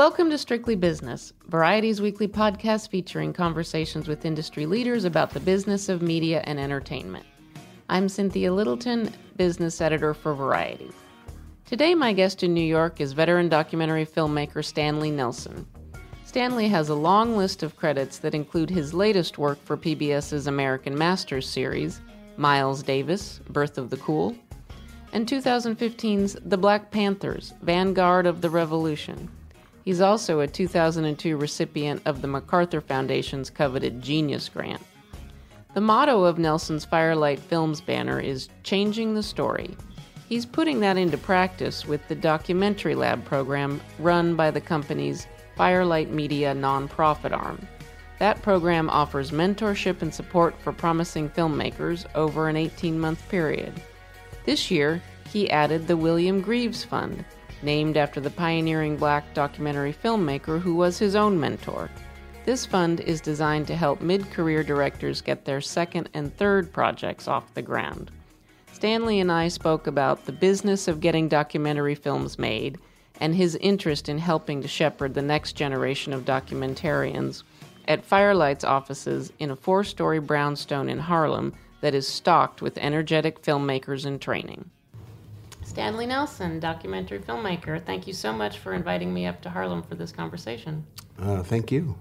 Welcome to Strictly Business, Variety's weekly podcast featuring conversations with industry leaders about the business of media and entertainment. I'm Cynthia Littleton, business editor for Variety. Today, my guest in New York is veteran documentary filmmaker Stanley Nelson. Stanley has a long list of credits that include his latest work for PBS's American Masters series, Miles Davis, Birth of the Cool, and 2015's The Black Panthers, Vanguard of the Revolution. He's also a 2002 recipient of the MacArthur Foundation's coveted Genius Grant. The motto of Nelson's Firelight Films banner is Changing the Story. He's putting that into practice with the Documentary Lab program run by the company's Firelight Media nonprofit arm. That program offers mentorship and support for promising filmmakers over an 18 month period. This year, he added the William Greaves Fund, named after the pioneering black documentary filmmaker who was his own mentor. This fund is designed to help mid career directors get their second and third projects off the ground. Stanley and I spoke about the business of getting documentary films made and his interest in helping to shepherd the next generation of documentarians at Firelight's offices in a four story brownstone in Harlem that is stocked with energetic filmmakers in training. Stanley Nelson, documentary filmmaker, thank you so much for inviting me up to Harlem for this conversation. Uh, thank you.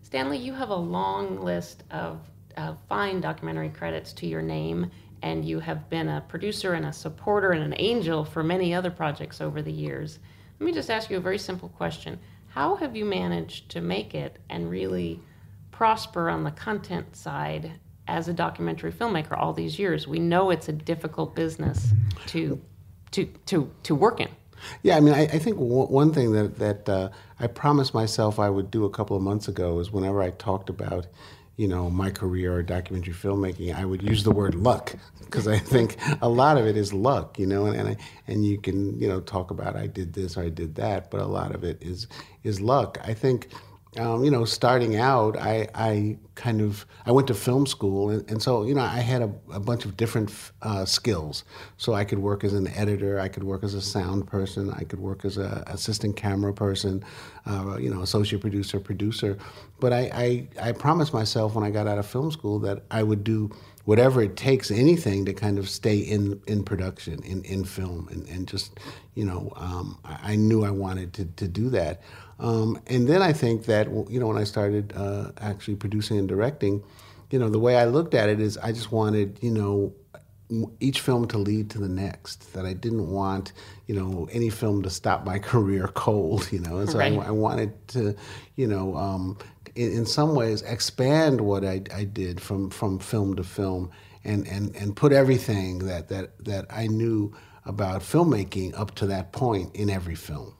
Stanley, you have a long list of uh, fine documentary credits to your name, and you have been a producer and a supporter and an angel for many other projects over the years. Let me just ask you a very simple question. How have you managed to make it and really prosper on the content side as a documentary filmmaker all these years? We know it's a difficult business to to to to work in. Yeah, I mean, I, I think w- one thing that that uh, I promised myself I would do a couple of months ago is whenever I talked about you know, my career or documentary filmmaking, I would use the word luck because I think a lot of it is luck, you know, and and, I, and you can you know talk about I did this or I did that, but a lot of it is is luck. I think. Um, you know, starting out, I, I kind of I went to film school, and, and so you know I had a, a bunch of different uh, skills. So I could work as an editor, I could work as a sound person, I could work as an assistant camera person, uh, you know, associate producer, producer. But I, I I promised myself when I got out of film school that I would do whatever it takes, anything to kind of stay in in production, in in film, and, and just you know, um, I, I, knew I wanted to to do that. Um, and then I think that you know when I started uh, actually producing and directing, you know the way I looked at it is I just wanted you know each film to lead to the next. That I didn't want you know any film to stop my career cold. You know, and so right. I, I, wanted to you know. Um, in, in, some ways, expand what I, I did from, from film to film, and, and, and put everything that, that, that I knew about filmmaking up to that point in every film.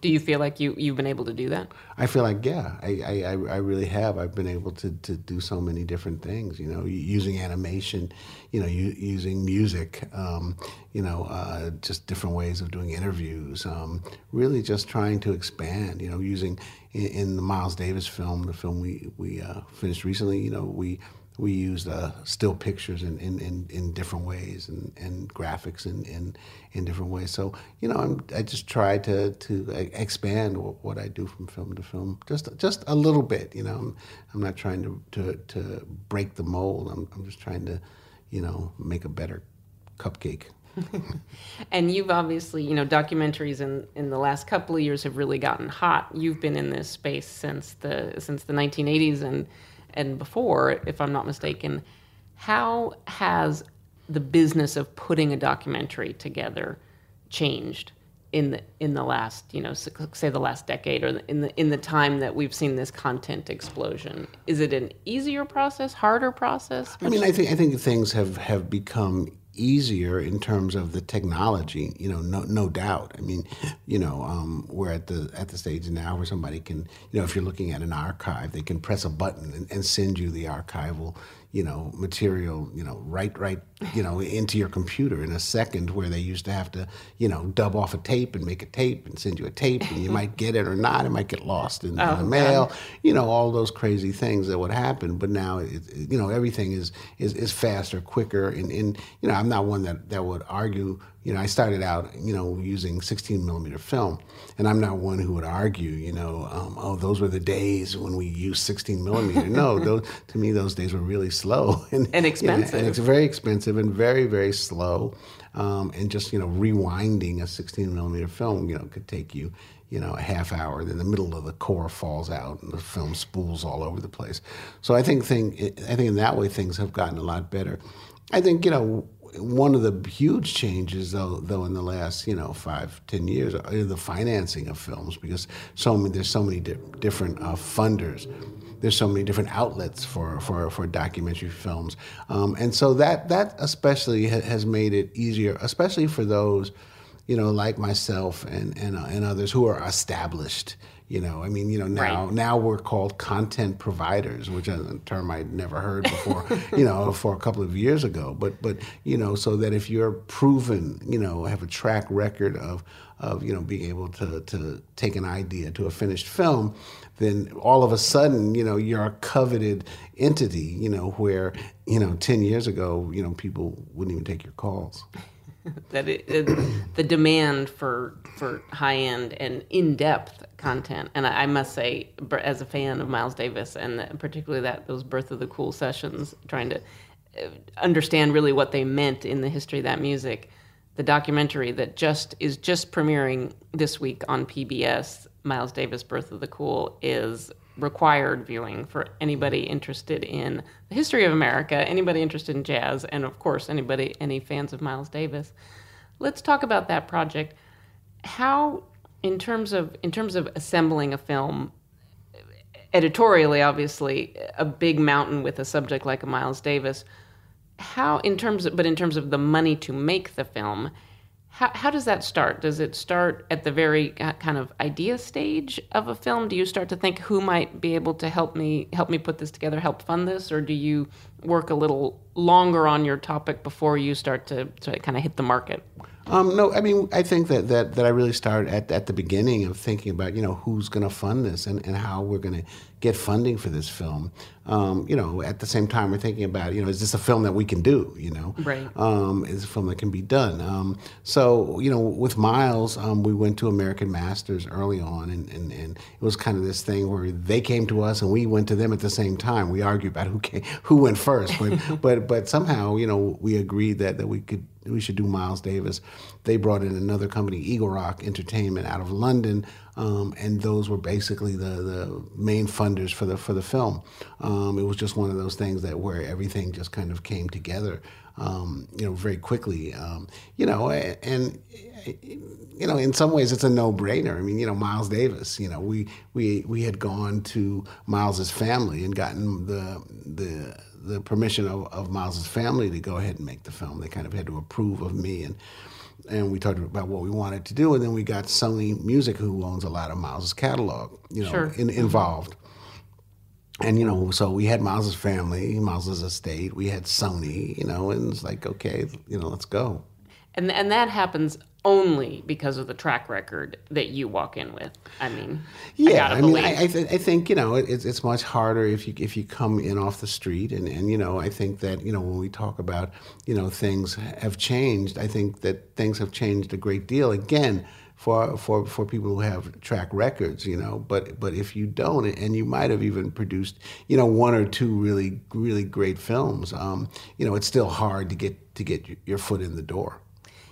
Do you feel like you, you've been able to do that? I feel like, yeah, I, I, I really have. I've been able to, to do so many different things, you know, using animation, you know, using music, um, you know, uh, just different ways of doing interviews, um, really just trying to expand, you know, using in, in, the Miles Davis film, the film we, we uh, finished recently, you know, we we used uh, still pictures in, in, in, in, different ways and, and graphics in, in, in different ways. So, you know, I'm, i just try to, to expand what I do from film to film just just a little bit, you know. I'm, I'm not trying to, to, to break the mold. I'm, I'm just trying to, you know, make a better cupcake. and you've obviously, you know, documentaries in, in the last couple of years have really gotten hot. You've been in this space since the since the 1980s and and before, if I'm not mistaken. How has the business of putting a documentary together changed in the in the last you know say the last decade or in the in the time that we've seen this content explosion is it an easier process harder process i mean i think i think things have have become easier in terms of the technology, you know, no, no doubt. I mean, you know, um, we're at the at the stage now where somebody can, you know, if you're looking at an archive, they can press a button and, and send you the archival, you know, material, you know, right right you know, into your computer in a second where they used to have to, you know, dub off a tape and make a tape and send you a tape and you might get it or not. It might get lost in, oh, in the mail. God. You know, all those crazy things that would happen. But now, it, you know, everything is, is, is faster, quicker. And, and, you know, I'm not one that, that would argue you know, I started out, you know, using 16 millimeter film, and I'm not one who would argue, you know, um, oh, those were the days when we used 16 millimeter. no, those, to me, those days were really slow and, and expensive. You know, and it's very expensive and very, very slow. Um, and just you know, rewinding a 16 millimeter film, you know, could take you, you know, a half hour. Then the middle of the core falls out, and the film spools all over the place. So I think thing, I think in that way things have gotten a lot better. I think you know one of the huge changes, though, though in the last you know five ten years, are the financing of films because so many there's so many di- different uh, funders. There's so many different outlets for, for, for documentary films, um, and so that that especially ha- has made it easier, especially for those, you know, like myself and and, uh, and others who are established you know, I mean, you know, now right. now we're called content providers, which is a term I'd never heard before, you know, for a couple of years ago. But but you know, so that if you're proven, you know, have a track record of of you know being able to to take an idea to a finished film, then all of a sudden, you know, you're a coveted entity, you know, where you know ten years ago, you know, people wouldn't even take your calls. that it, it, the demand for for high end and in depth content, and I, I, must say, as a fan of Miles Davis, and particularly that those Birth of the Cool sessions, trying to uh, understand really what they meant in the history of that music, the documentary that just is just premiering this week on PBS, Miles Davis, Birth of the Cool, is required viewing for anybody interested in the history of America, anybody interested in jazz, and of course anybody any fans of Miles Davis. Let's talk about that project. How in terms of in terms of assembling a film editorially obviously a big mountain with a subject like a Miles Davis how in terms of but in terms of the money to make the film how, how does that start? Does it start at the very uh, kind of idea stage of a film? Do you start to think who might be able to help me help me put this together, help fund this, or do you work a little longer on your topic before you start to, to kind of hit the market? Um, no, I mean, I think that, that, that I really started at, at the beginning of thinking about, you know, who's going to fund this and, and how we're going to get funding for this film. Um, you know, at the same time, we're thinking about, you know, is this a film that we can do? You know, right? Um, is a film that can be done? Um, so, you know, with Miles, um, we went to American Masters early on, and, and, and it was kind of this thing where they came to us and we went to them at the same time. We argued about who came, who went first, but but but somehow, you know, we agreed that that we could we should do Miles Davis. They brought in another company, Eagle Rock Entertainment, out of London, um, and those were basically the, the main funders for the for the film. Um, it was just one of those things that where everything just kind of came together, um, you know, very quickly. Um, you know, and you know, in some ways, it's a no-brainer. I mean, you know, Miles Davis. You know, we we we had gone to Miles's family and gotten the the the permission of, of Miles's family to go ahead and make the film. They kind of had to approve of me and and we talked about what we wanted to do, and then we got Sony Music, who owns a lot of Miles's catalog, you know, sure. in, involved. And you know, so we had Miles's family, Miles's estate, we had Sony, you know, and it's like, okay, you know, let's go. And and that happens only because of the track record that you walk in with. I mean, yeah, I, I mean, I, I, th- I, think you know it's it's much harder if you if you come in off the street, and and you know I think that you know when we talk about you know things have changed, I think that things have changed a great deal. Again. For, for, for people who have track records, you know, but but if you don't, and you might have even produced, you know, one or two really really great films, um, you know, it's still hard to get to get your foot in the door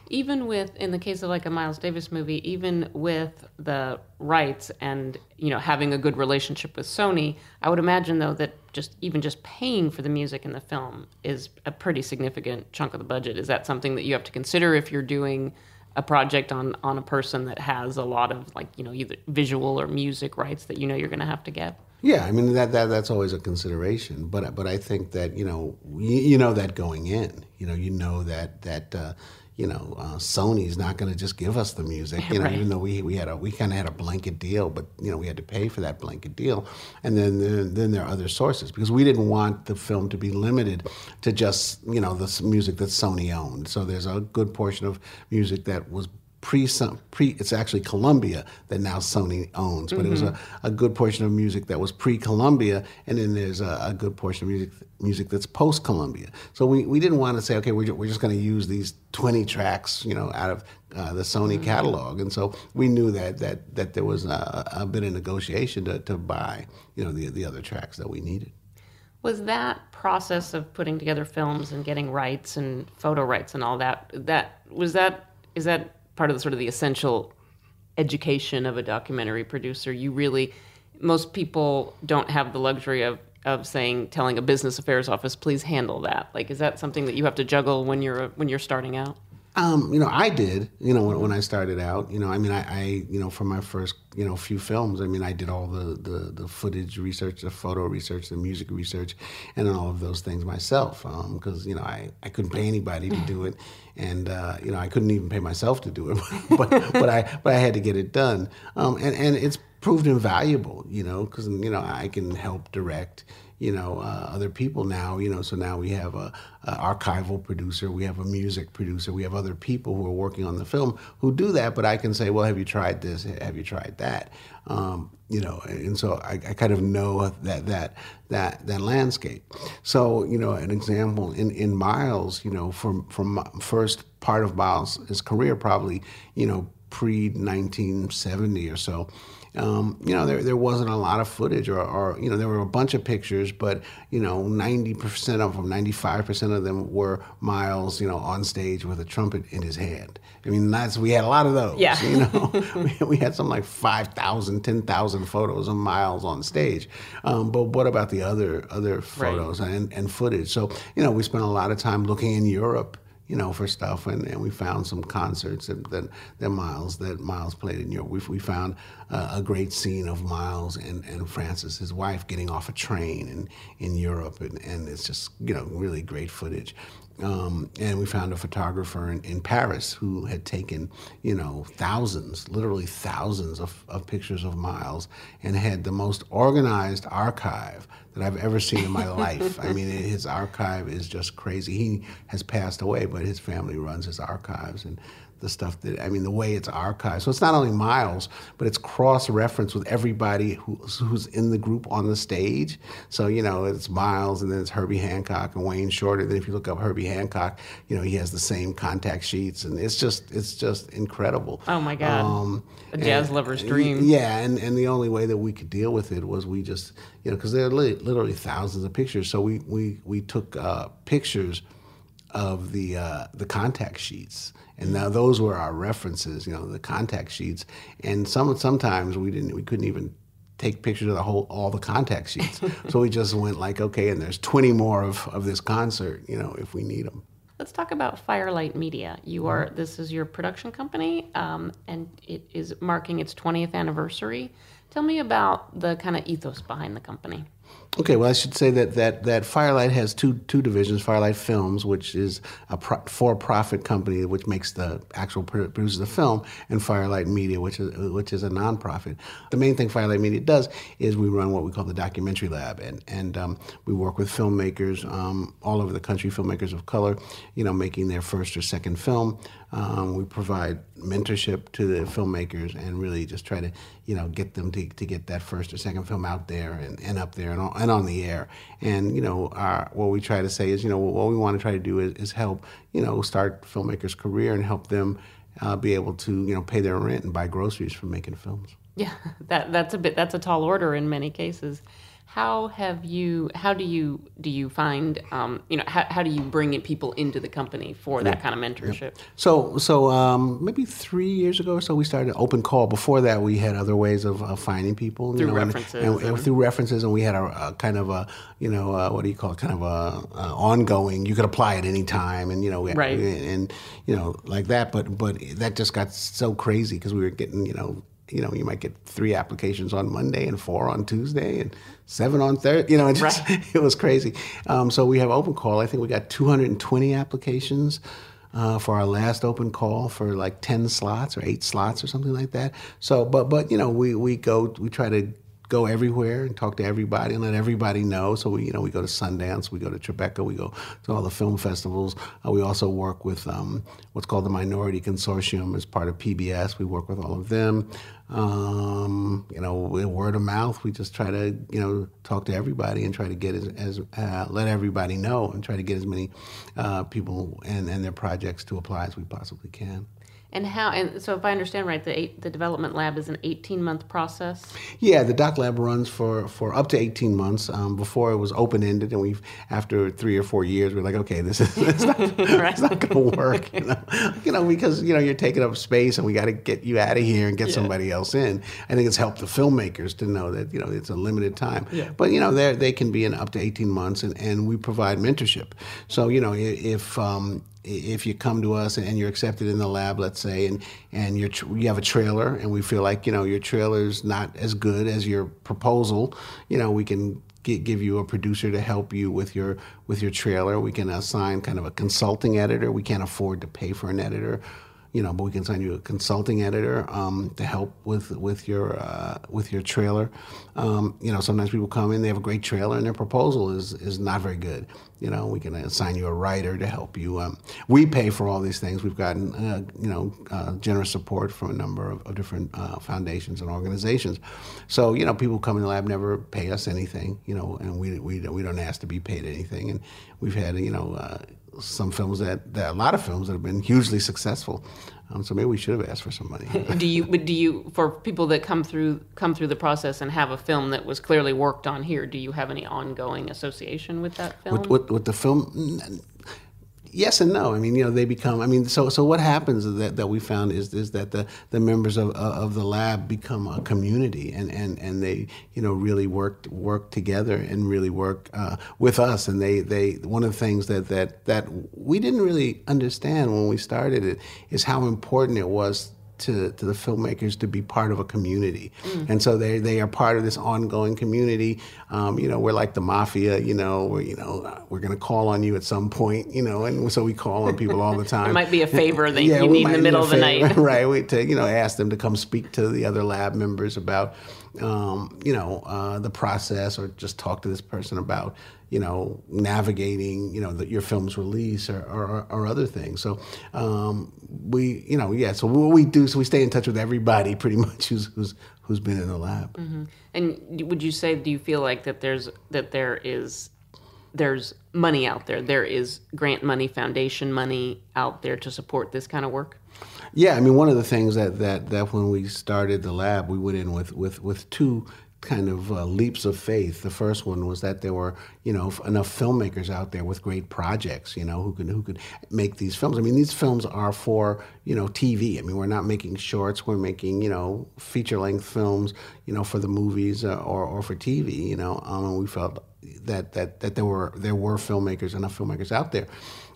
even with in the case of like a Miles Davis movie, even with the rights and you know having a good relationship with Sony, I would imagine though that just even just paying for the music in the film is a pretty significant chunk of the budget. Is that something that you have to consider if you're doing a project on on a person that has a lot of like you know either visual or music rights that you know you're going to have to get? Yeah, I mean that, that that's always a consideration, but but I think that you know you, you know that going in, you know you know that that uh, you know, uh, Sony's not going to just give us the music, you know, Right. even though we, we had a we kind of had a blanket deal, but you know we had to pay for that blanket deal, and then then, then there are other sources because we didn't want the film to be limited to just you know the music that Sony owned. So there's a good portion of music that was pre pre it's actually Columbia that now Sony owns, but it was a, a good portion of music that was pre Columbia, and then there's a, a good portion of music music that's post Columbia. So we, we didn't want to say okay we're, ju- we're just going to use these 20 tracks you know out of uh, the Sony catalog, and so we knew that that that there was a, a bit of negotiation to, to buy you know the the other tracks that we needed. Was that process of putting together films and getting rights and photo rights and all that that was that is that part of the sort of the essential education of a documentary producer? You really most people don't have the luxury of of saying telling a business affairs office please handle that. Like is that something that you have to juggle when you're when you're starting out? Um, you know, I did. You know, when, when I started out, you know, I mean, I, I, you know, for my first, you know, few films, I mean, I did all the, the the footage research, the photo research, the music research, and all of those things myself, because you know, I, I couldn't pay anybody to do it, and uh, you know, I couldn't even pay myself to do it, but but I but I had to get it done, um, and and it's proved invaluable, you know, because you know I can help direct you know uh, other people now you know so now we have a, a archival producer we have a music producer we have other people who are working on the film who do that but i can say well have you tried this? Have you tried that? Um, you know and so I, I kind of know that that that that landscape. So you know an example in in miles you know from from first part of miles his career probably you know pre 1970 or so um, you know, there, there wasn't a lot of footage, or, or, you know, there were a bunch of pictures, but, you know, 90% of them, 95% of them were Miles, you know, on stage with a trumpet in his hand. I mean, that's, we had a lot of those, Yeah. you know. we, we had something like 5,000, 10,000 photos of Miles on stage. Um, but what about the other, other photos and, and footage? So, you know, we spent a lot of time looking in Europe you know, for stuff, and, and we found some concerts that, that, that Miles that Miles played in Europe. We, we found uh, a great scene of Miles and, and Frances, his wife, getting off a train in, in Europe, and, and it's just you know really great footage. Um, and we found a photographer in, in Paris who had taken, you know, thousands, literally thousands of, of pictures of Miles and had the most organized archive that I've ever seen in my life. I mean, his archive is just crazy. He has passed away, but his family runs his archives and the stuff that I mean, the way it's archived. So it's not only Miles, but it's cross-referenced with everybody who's, who's in the group on the stage. So you know, it's Miles, and then it's Herbie Hancock and Wayne Shorter. Then if you look up Herbie Hancock, you know he has the same contact sheets, and it's just it's just incredible. Oh my God. Um, A jazz and- lover's dream. Yeah, and, and the only way that we could deal with it was we just you know because there are li- literally thousands of pictures. So we we we took uh, pictures of the uh, the contact sheets, and now those were our references. You know, the contact sheets, and some sometimes we didn't we couldn't even take pictures of the whole all the contact sheets. so we just went like, okay, and there's 20 more of, of this concert. You know, if we need them. Let's talk about Firelight Media. You are this is your production company, um, and it is marking its 20th anniversary. Tell me about the kind of ethos behind the company. Okay, well, I should say that that, that Firelight has two two divisions: Firelight Films, which is a pro- for-profit company which makes the actual pro- produces the film, and Firelight Media, which is which is a nonprofit. The main thing Firelight Media does is we run what we call the documentary lab, and and um, we work with filmmakers um, all over the country, filmmakers of color, you know, making their first or second film. Um, we provide mentorship to the filmmakers and really just try to, you know, get them to, to get that first or second film out there and, and up there and on, and on the air. And, you know, our, what we try to say is, you know, what we want to try to do is, is help, you know, start filmmakers' career and help them uh, be able to, you know, pay their rent and buy groceries from making films. Yeah, that that's a bit that's a tall order in many cases. How have you? How do you do you find? Um, you know, how, how do you bring in people into the company for that kind of mentorship? So, so um, maybe three years ago or so, we started an open call. Before that, we had other ways of, of finding people you Through know, references and, and and- through references, and we had a, a kind of a, you know, uh what do you call it? Kind of a, a ongoing. You could apply at any time, and you know, we, Right. and you know, like that. But but that just got so crazy because we were getting, you know. You know, you might get three applications on Monday and four on Tuesday and seven on Thursday. You know, it just Right. it was crazy. Um, so we have open call. I think we got 220 applications uh, for our last open call for like ten slots or eight slots or something like that. So, but but you know, we we go we try to go everywhere and talk to everybody and let everybody know. So we, you know, we go to Sundance, we go to Tribeca, we go to all the film festivals. Uh, we also work with um, what's called the Minority Consortium as part of PBS. We work with all of them. Um, you know, word of mouth. We just try to, you know, talk to everybody and try to get as, as uh, let everybody know and try to get as many uh, people and, and their projects to apply as we possibly can. And how? And so, if I understand right, the eight, the development lab is an eighteen month process. Yeah, the doc lab runs for for up to eighteen months. Um, before it was open ended, and we've after three or four years, we're like, okay, this is it's not, right. not going to work. You know? you know, because you know you're taking up space, and we got to get you out of here and get yeah. somebody else in. I think it's helped the filmmakers to know that you know it's a limited time. Yeah. But you know, they they can be in up to eighteen months, and, and we provide mentorship. So you know, if um, if you come to us and you're accepted in the lab, let's say, and and you're you have a trailer, and we feel like you know your trailer's not as good as your proposal, you know, we can get, give you a producer to help you with your with your trailer. We can assign kind of a consulting editor. We can't afford to pay for an editor you know, but we can send you a consulting editor um, to help with with your uh, with your trailer. Um, you know, sometimes people come in, they have a great trailer, and their proposal is is not very good. You know, we can assign you a writer to help you. Um, we pay for all these things. We've gotten uh, you know uh, generous support from a number of, of different uh, foundations and organizations. So you know, people come in the lab never pay us anything. You know, and we we we don't ask to be paid anything. And we've had you know uh, some films that, that, a lot of films that have been hugely successful. Um, so maybe we should have asked for some money. do you? Do you? For people that come through come through the process and have a film that was clearly worked on here, do you have any ongoing association with that film? With, with, with the film, yes and no. I mean, you know, they become. I mean, so so what happens that, that we found is is that the, the members of, of the lab become a community, and, and, and they you know really work work together and really work uh, with us. And they, they one of the things that, that that we didn't really understand when we started it is how important it was to, to the filmmakers to be part of a community. Mm. And so they, they are part of this ongoing community. Um, you know, we're like the mafia, you know, we're, you know, uh, we're going to call on you at some point, you know, and so we call on people all the time. it might be a favor that yeah, you need in the middle of the night. right. We to, you know, ask them to come speak to the other lab members about, um, you know, uh, the process or just talk to this person about, you know, navigating, you know, the, your film's release or, or, or other things. So um, we, you know, yeah. So what we do, so we stay in touch with everybody pretty much who's who's who's been in the lab. Mm-hmm. And would you say, do you feel like that there's that there is there's money out there? There is grant money, foundation money out there to support this kind of work. Yeah, I mean, one of the things that that that when we started the lab, we went in with with with two kind of uh, leaps of faith. The first one was that there were, you know, enough filmmakers out there with great projects, you know, who could who could make these films. I mean, these films are for, you know, TV. I mean, we're not making shorts. We're making, you know, feature length films, you know, for the movies uh, or or for TV. You know, um, and we felt that that that there were there were filmmakers enough filmmakers out there.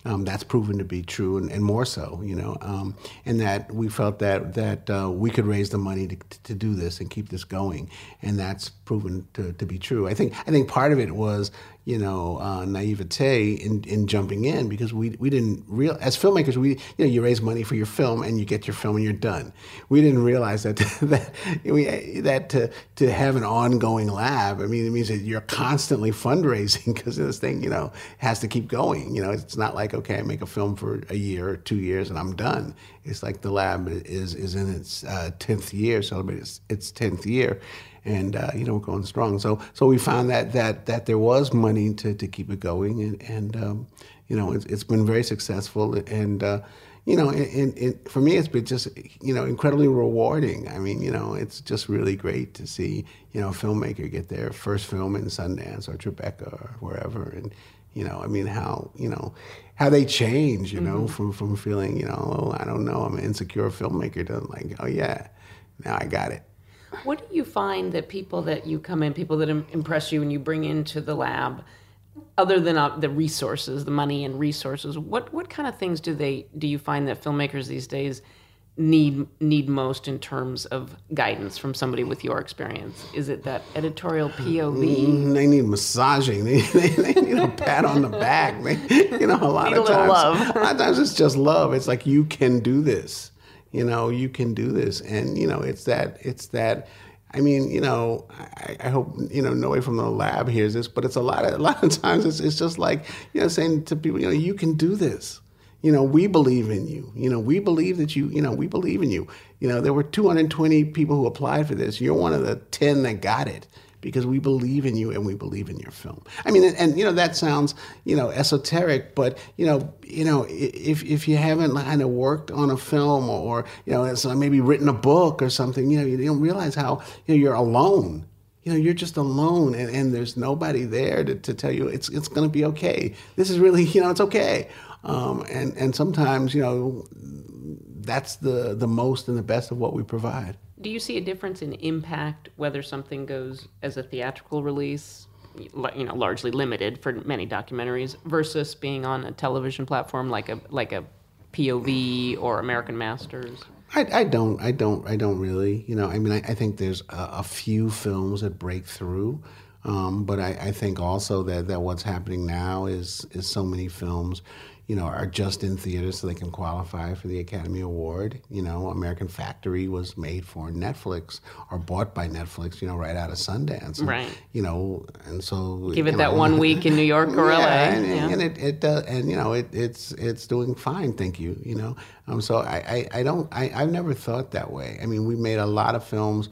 Um, that's proven to be true, and, and more so, you know, um, and that we felt that that uh, we could raise the money to, to do this and keep this going, and that's proven to, to be true. I think I think part of it was you know, uh, naivete in, in jumping in because we, we didn't real as filmmakers we you know you raise money for your film and you get your film and you're done. We didn't realize that that we, that to to have an ongoing lab. I mean, it means that you're constantly fundraising because this thing you know has to keep going. You know, it's not like okay, I make a film for a year or two years and I'm done. It's like the lab is is in its uh, tenth year, celebrating its tenth year and uh, you know we're going strong. So so we found that that that there was money to, to keep it going, and, and um, you know it's, it's been very successful, and uh, you know and, and, for me it's been just you know incredibly rewarding. I mean you know it's just really great to see you know a filmmaker get their first film in Sundance or Tribeca or wherever, and you know I mean how you know how they change, you know, mm-hmm. from from feeling, you know, oh, I don't know, I'm an insecure filmmaker to like, oh yeah, now I got it. What do you find that people that you come in, people that impress you and you bring into the lab, other than uh, the resources, the money and resources, what what kind of things do they do you find that filmmakers these days need need most in terms of guidance from somebody with your experience? Is it that editorial POV? Mm, they need massaging. They, they, they need a pat on the back. They, you know, a lot Need of little times, love. a lot of times it's just love. It's like you can do this. You know, you can do this, and you know, it's that. It's that. I mean, you know, I, I hope you know nobody from the lab hears this, but it's a lot of a lot of times it's, it's just like you know saying to people, you know, you can do this. You know, we believe in you. You know, we believe that you. You know, we believe in you. You know, there were 220 people who applied for this. You're one of the 10 that got it because we believe in you and we believe in your film. I mean, and, and, you know that sounds you know esoteric, but you know you know if if you haven't kind of worked on a film or you know so maybe written a book or something, you know you don't realize how you know you're alone. You know, you're just alone, and, and there's nobody there to, to tell you it's it's going to be okay. This is really, you know, it's okay. Um, and and sometimes, you know, that's the the most and the best of what we provide. Do you see a difference in impact whether something goes as a theatrical release, you know, largely limited for many documentaries, versus being on a television platform like a like a POV or American Masters? I, I don't I don't I don't really you know I mean I, I think there's a, a few films that break through um, but I, I think also that, that what's happening now is is so many films you know are just in theaters so they can qualify for the Academy Award you know American Factory was made for Netflix or bought by Netflix you know right out of Sundance and, Right. you know and so Give it that know, one week in New York or LA. yeah, and, yeah. and it, it does, and you know, it, it's it's doing fine, thank you. You know, um, so I, I, I don't, I, I've never thought that way. I mean, we made a lot of films,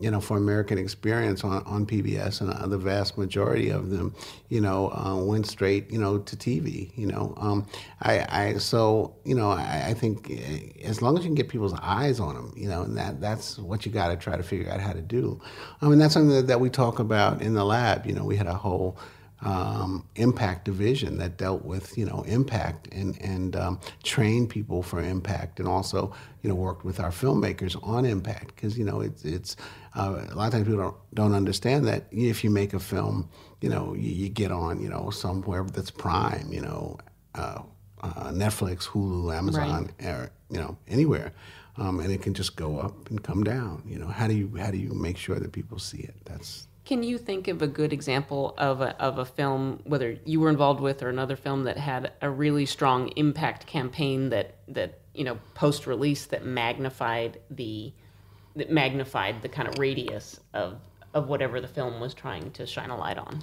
you know, for American Experience on, on PBS, and uh, the vast majority of them, you know, uh, went straight, you know, to TV. You know, um, I, I, so you know, I, I think eh, as long as you can get people's eyes on them, you know, and that that's what you got to try to figure out how to do. I mean, that's something that, that we talk about in the lab. You know, we had a whole um, impact division that dealt with you know impact and and um, trained people for impact and also you know worked with our filmmakers on impact because you know it's it's uh, a lot of times people don't don't understand that if you make a film you know you, you get on you know somewhere that's prime you know uh, uh, Netflix Hulu Amazon or, you know anywhere. Um, and it can just go up and come down. You know, how do you how do you make sure that people see it? That's Can you think of a good example of a, of a film, whether you were involved with or another film that had a really strong impact campaign that that you know post release that magnified the that magnified the kind of radius of of whatever the film was trying to shine a light on?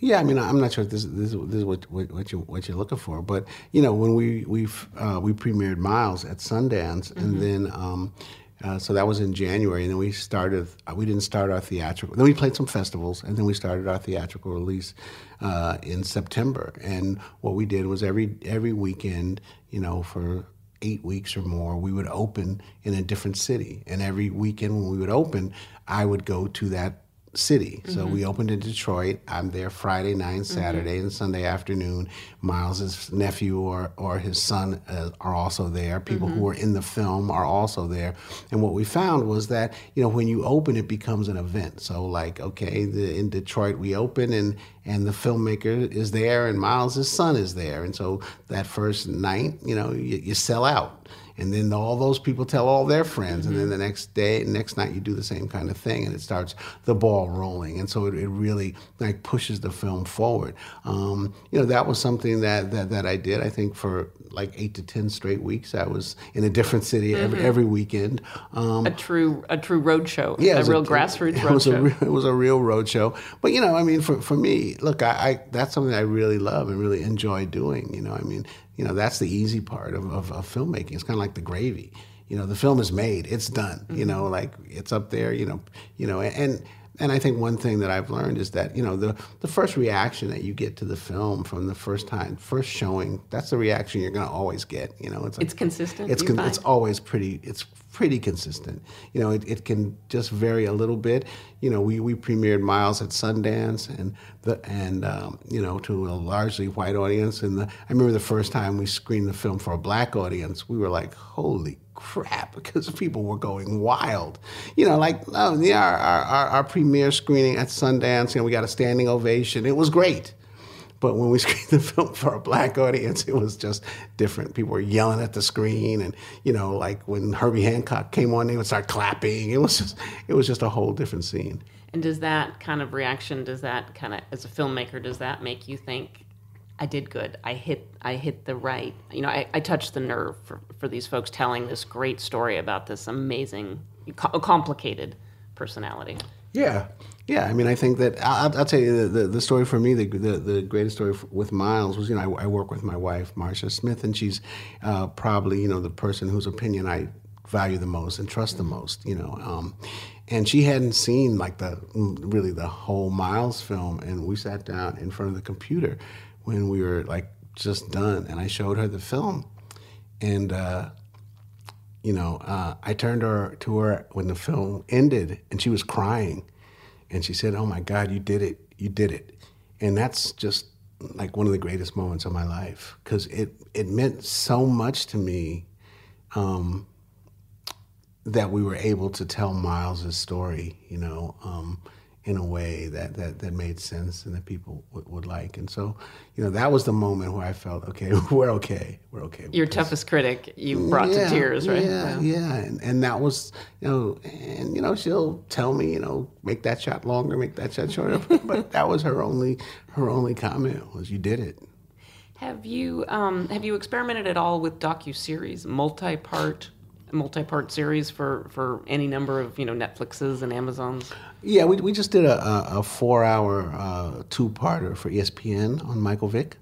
Yeah, I mean, I'm not sure if this, this, this is what, what, what you what you're looking for, but you know, when we we uh, we premiered Miles at Sundance, and then um, uh, so that was in January, and then we started. Uh, we didn't start our theatrical. Then we played some festivals, and then we started our theatrical release uh, in September. And what we did was every every weekend, you know, for eight weeks or more, we would open in a different city, and every weekend when we would open, I would go to that city. So mm-hmm. we opened in Detroit. I'm there Friday night, mm-hmm. Saturday, and Sunday afternoon. Miles's nephew or, or his son uh, are also there. People who mm-hmm. are in the film are also there. And what we found was that you know when you open, it becomes an event. So like okay, the, in Detroit we open and and the filmmaker is there and Miles's son is there, and so that first night, you know, you, you sell out and then all those people tell all their friends and then the next day next night you do the same kind of thing and it starts the ball rolling and so it, it really like pushes the film forward um, you know that was something that, that that i did i think for like eight to ten straight weeks i was in a different city every, every weekend um, A true a true road show, yeah, a real grassroots it road was a show. it was a real road show. But you know, I mean, for, for me, look, I, I that's something I really love and really enjoy doing. You know, I mean, you know, that's the easy part of, of, of filmmaking. It's kind of like the gravy. You know, the film is made, it's done. You mm-hmm. know, like it's up there. You know, you know, and and I think one thing that I've learned is that you know the the first reaction that you get to the film from the first time, first showing, that's the reaction you're going to always get. You know, it's like, It's consistent, It's con- it's always pretty it's pretty consistent. You know it, it can just vary a little bit. You know we, we premiered miles at sundance and the and um, you know to a largely white audience. And the, i remember the first time we screened the film for a black audience we were like holy crap because people were going wild you know like oh, yeah, our, our, our premiere screening at sundance you know we got a standing ovation it was great But when we screened the film for a black audience, it was just different. People were yelling at the screen, and you know, like when Herbie Hancock came on, they would start clapping. It was just, it was just a whole different scene. And does that kind of reaction, does that kind of, as a filmmaker, does that make you think, I did good. I hit, I hit the right. You know, I, I touched the nerve for, for these folks telling this great story about this amazing, complicated personality. Yeah, yeah. I mean, I think that I'll, I'll tell you the, the, the, story for me. The, the, the greatest story with Miles was you know I, I work with my wife Marcia Smith, and she's uh, probably you know the person whose opinion I value the most and trust the most. You know, um, and she hadn't seen like the really the whole Miles film, and we sat down in front of the computer when we were like just done, and I showed her the film, and. Uh, you know, uh, I turned her to her when the film ended, and she was crying, and she said, "Oh my God, you did it! You did it!" And that's just like one of the greatest moments of my life because it it meant so much to me um, that we were able to tell Miles's story. You know. Um, in a way that, that, that made sense and that people would, would like. And so, you know, that was the moment where I felt, okay, we're okay. We're okay. Your toughest critic you brought yeah, to tears, right? Yeah, yeah. yeah. And, and that was, you know, and, you know, she'll tell me, you know, make that shot longer, make that shot shorter. but that was her only, her only comment was you did it. Have you, um, have you experimented at all with docu-series, multi-part multi-part series for for any number of you know Netflixes and Amazons? Yeah, we we just did a a, a four-hour uh, two-parter for ESPN on Michael Vick,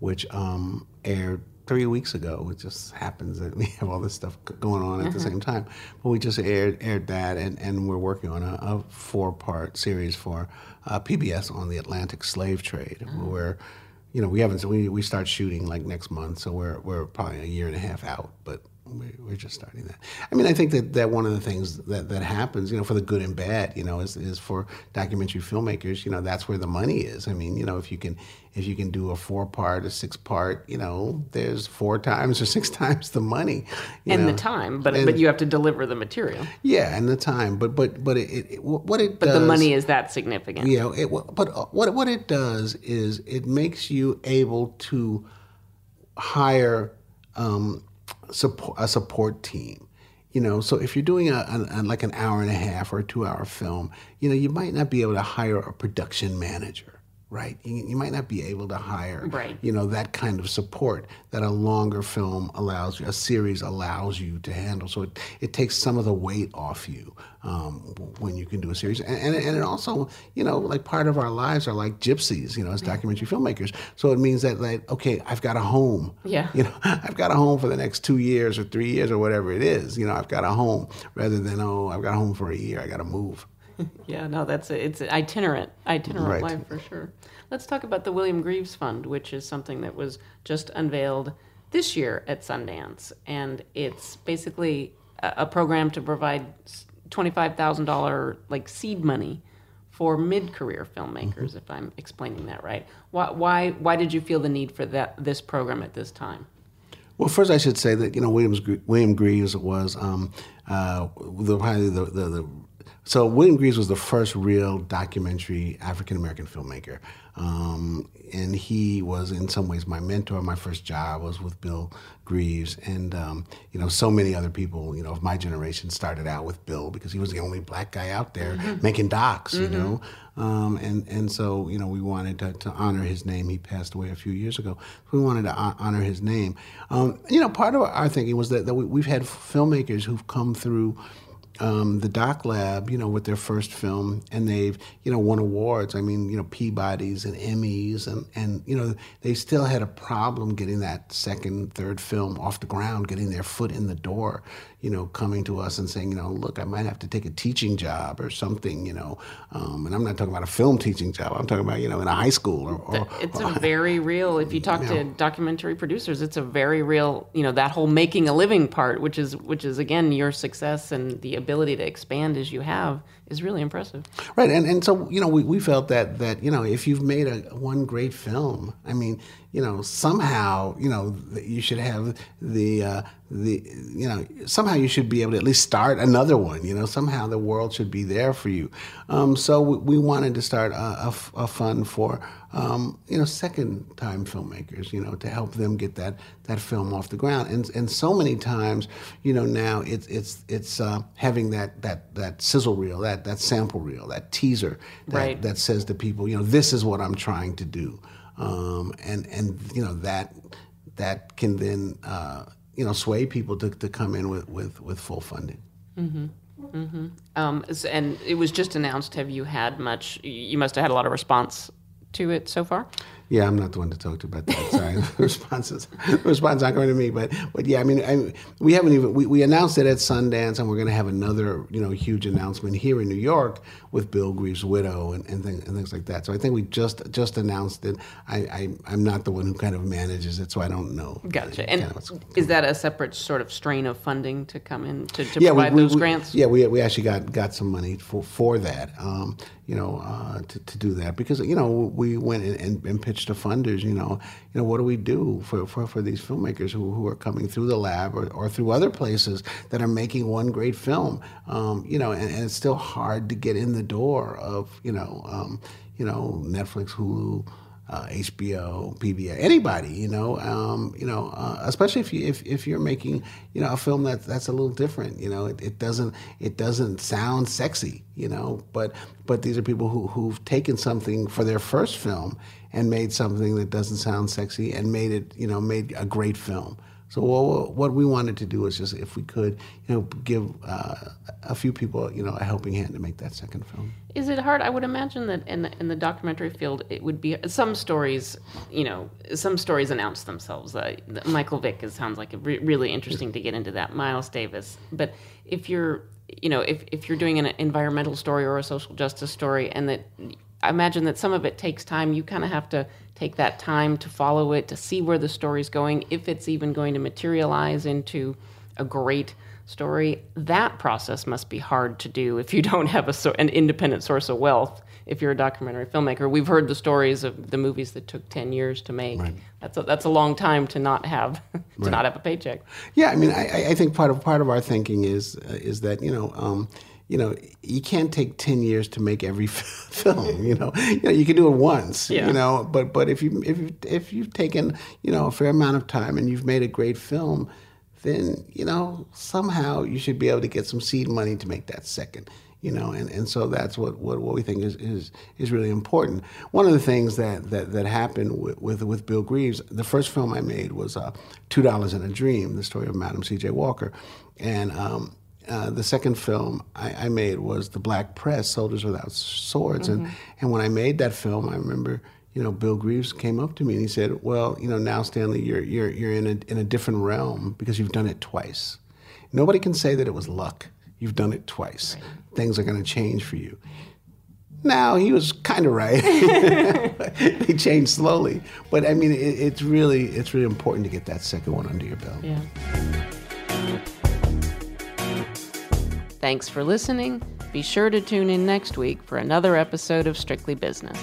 which um, aired three weeks ago. It just happens that we have all this stuff going on at the mm-hmm. same time. But we just aired aired that, and, and we're working on a, a four part series for uh, PBS on the Atlantic slave trade, oh. where you know we haven't we we start shooting like next month, so we're we're probably a year and a half out, but we're just starting that. I mean, I think that, that one of the things that, that happens, you know, for the good and bad, you know, is, is for documentary filmmakers, you know, that's where the money is. I mean, you know, if you can if you can do a four part, a six part, you know, there's four times or six times the money. and know? the time, but and, but you have to deliver the material. Yeah, and the time, but but but it, it what it but does, the money is that significant. Yeah, it, but what what it does is it makes you able to hire. Um, support a support team. You know, so if you're doing a, a, a, like an hour and a half or a two hour film, you know, you might not be able to hire a production manager right? You, you, might not be able to hire, right. you know, that kind of support that a longer film allows you, a series allows you to handle. So it, it takes some of the weight off you um, when you can do a series. And, and, and, it also, you know, like part of our lives are like gypsies, you know, as documentary filmmakers. So it means that, like, okay, I've got a home. Yeah. You know, I've got a home for the next two years or three years or whatever it is. You know, I've got a home rather than, oh, I've got a home for a year, I got to move. yeah, no, that's a, it's itinerant, itinerant right. life for sure. Let's talk about the William Greaves Fund, which is something that was just unveiled this year at Sundance, and it's basically a, a program to provide twenty-five thousand dollar like seed money for mid-career filmmakers. Mm-hmm. If I'm explaining that right, why, why why did you feel the need for that this program at this time? Well, first I should say that you know Williams, William Greaves was um, uh, the, probably the, the, the so William Greaves was the first real documentary African American filmmaker, um, and he was in some ways my mentor. My first job was with Bill Greaves, and um, you know so many other people you know of my generation started out with Bill because he was the only black guy out there mm-hmm. making docs, mm-hmm. you know, um, and and so you know we wanted to, to, honor his name. He passed away a few years ago. We wanted to honor his name. Um, you know, part of our thinking was that, that we, we've had filmmakers who've come through um, the Doc Lab, you know, with their first film, and they've, you know, won awards. I mean, you know, Peabodys and Emmys, and and you know, they still had a problem getting that second, third film off the ground, getting their foot in the door you know, coming to us and saying, you know, look, I might have to take a teaching job or something, you know. Um, and I'm not talking about a film teaching job. I'm talking about, you know, in a high school or. or it's or, a very real. If you talk you to know, documentary producers, it's a very real. You know, that whole making a living part, which is which is again your success and the ability to expand as you have, is really impressive. Right, and and so you know, we, we felt that that you know, if you've made a one great film, I mean, you know, somehow, you know, you should have the uh, the you know somehow you should be able to at least start another one. You know, somehow the world should be there for you. Um, so we, we, wanted to start a, a, a fund for um, you know second time filmmakers. You know, to help them get that that film off the ground. And and so many times, you know, now it's it's it's uh, having that that that sizzle reel, that that sample reel, that teaser that, right. that says to people, you know, this is what I'm trying to do. Um, and and you know that that can then uh, you know sway people to, to come in with, with, with full funding. Mm-hmm. Mm-hmm. Um, and it was just announced. Have you had much? You must have had a lot of response to it so far. Yeah, I'm not the one to talk to about that. Sorry, the responses, the response not going to me. But but yeah, I mean, I, we haven't even we, we announced it at Sundance, and we're going to have another you know huge announcement here in New York with Bill Greaves' widow and and, thing, and things like that. So I think we just just announced it. I, I am not the one who kind of manages it, so I don't know. Gotcha. And is that a separate sort of strain of funding to come in to, to yeah, provide we, those we, grants? Yeah, we we actually got got some money for for that. Um, you know, uh, to, to do that because you know we went and, and pitched to funders. You know, you know what do we do for, for, for these filmmakers who, who are coming through the lab or, or through other places that are making one great film? Um, you know, and, and, it's still hard to get in the door of you know, um, you know, Netflix, Hulu uh, HBO, PBS, anybody, you know, um, you know, uh, especially if you if, if you're making you know a film that that's a little different, you know, it, it doesn't it doesn't sound sexy, you know, but but these are people who who've taken something for their first film and made something that doesn't sound sexy and made it you know made a great film. So what we wanted to do was just, if we could, you know, give uh, a few people, you know, a helping hand to make that second film. Is it hard? I would imagine that in the, in the documentary field, it would be some stories, you know, some stories announce themselves. Uh, Michael Vick is, sounds like re- really interesting to get into that. Miles Davis, but if you're, you know, if if you're doing an environmental story or a social justice story, and that I imagine that some of it takes time, you kind of have to take that time to follow it, to see where the story's going, if it's even going to materialize into a great story. That process must be hard to do if you don't have a, an independent source of wealth. If you're a documentary filmmaker, we've heard the stories of the movies that took ten years to make. Right. That's a, that's a long time to not have to right. not have a paycheck. Yeah, I mean, I, I think part of part of our thinking is uh, is that you know. Um, you know, you can't take ten years to make every film. You know, you know, you can do it once. Yeah. You know, but but if you if you, if you've taken you know a fair amount of time and you've made a great film, then you know somehow you should be able to get some seed money to make that second. You know, and, and so that's what, what, what we think is, is is really important. One of the things that that, that happened with, with, with Bill Greaves, the first film I made was uh, Two Dollars and a Dream, the story of Madam C.J. Walker, and um, uh, the second film I, I, made was The Black Press, Soldiers Without Swords. Mm-hmm. And, and when I made that film, I remember, you know, Bill Greaves came up to me and he said, well, you know, now Stanley, you're, you're, you're in, a, in a different realm because you've done it twice. Nobody can say that it was luck. You've done it twice. Right. Things are going to change for you. Now he was kind of right. he changed slowly, but I mean, it, it's really it's really important to get that second one under your belt. Yeah. Thanks for listening. Be sure to tune in next week for another episode of Strictly Business.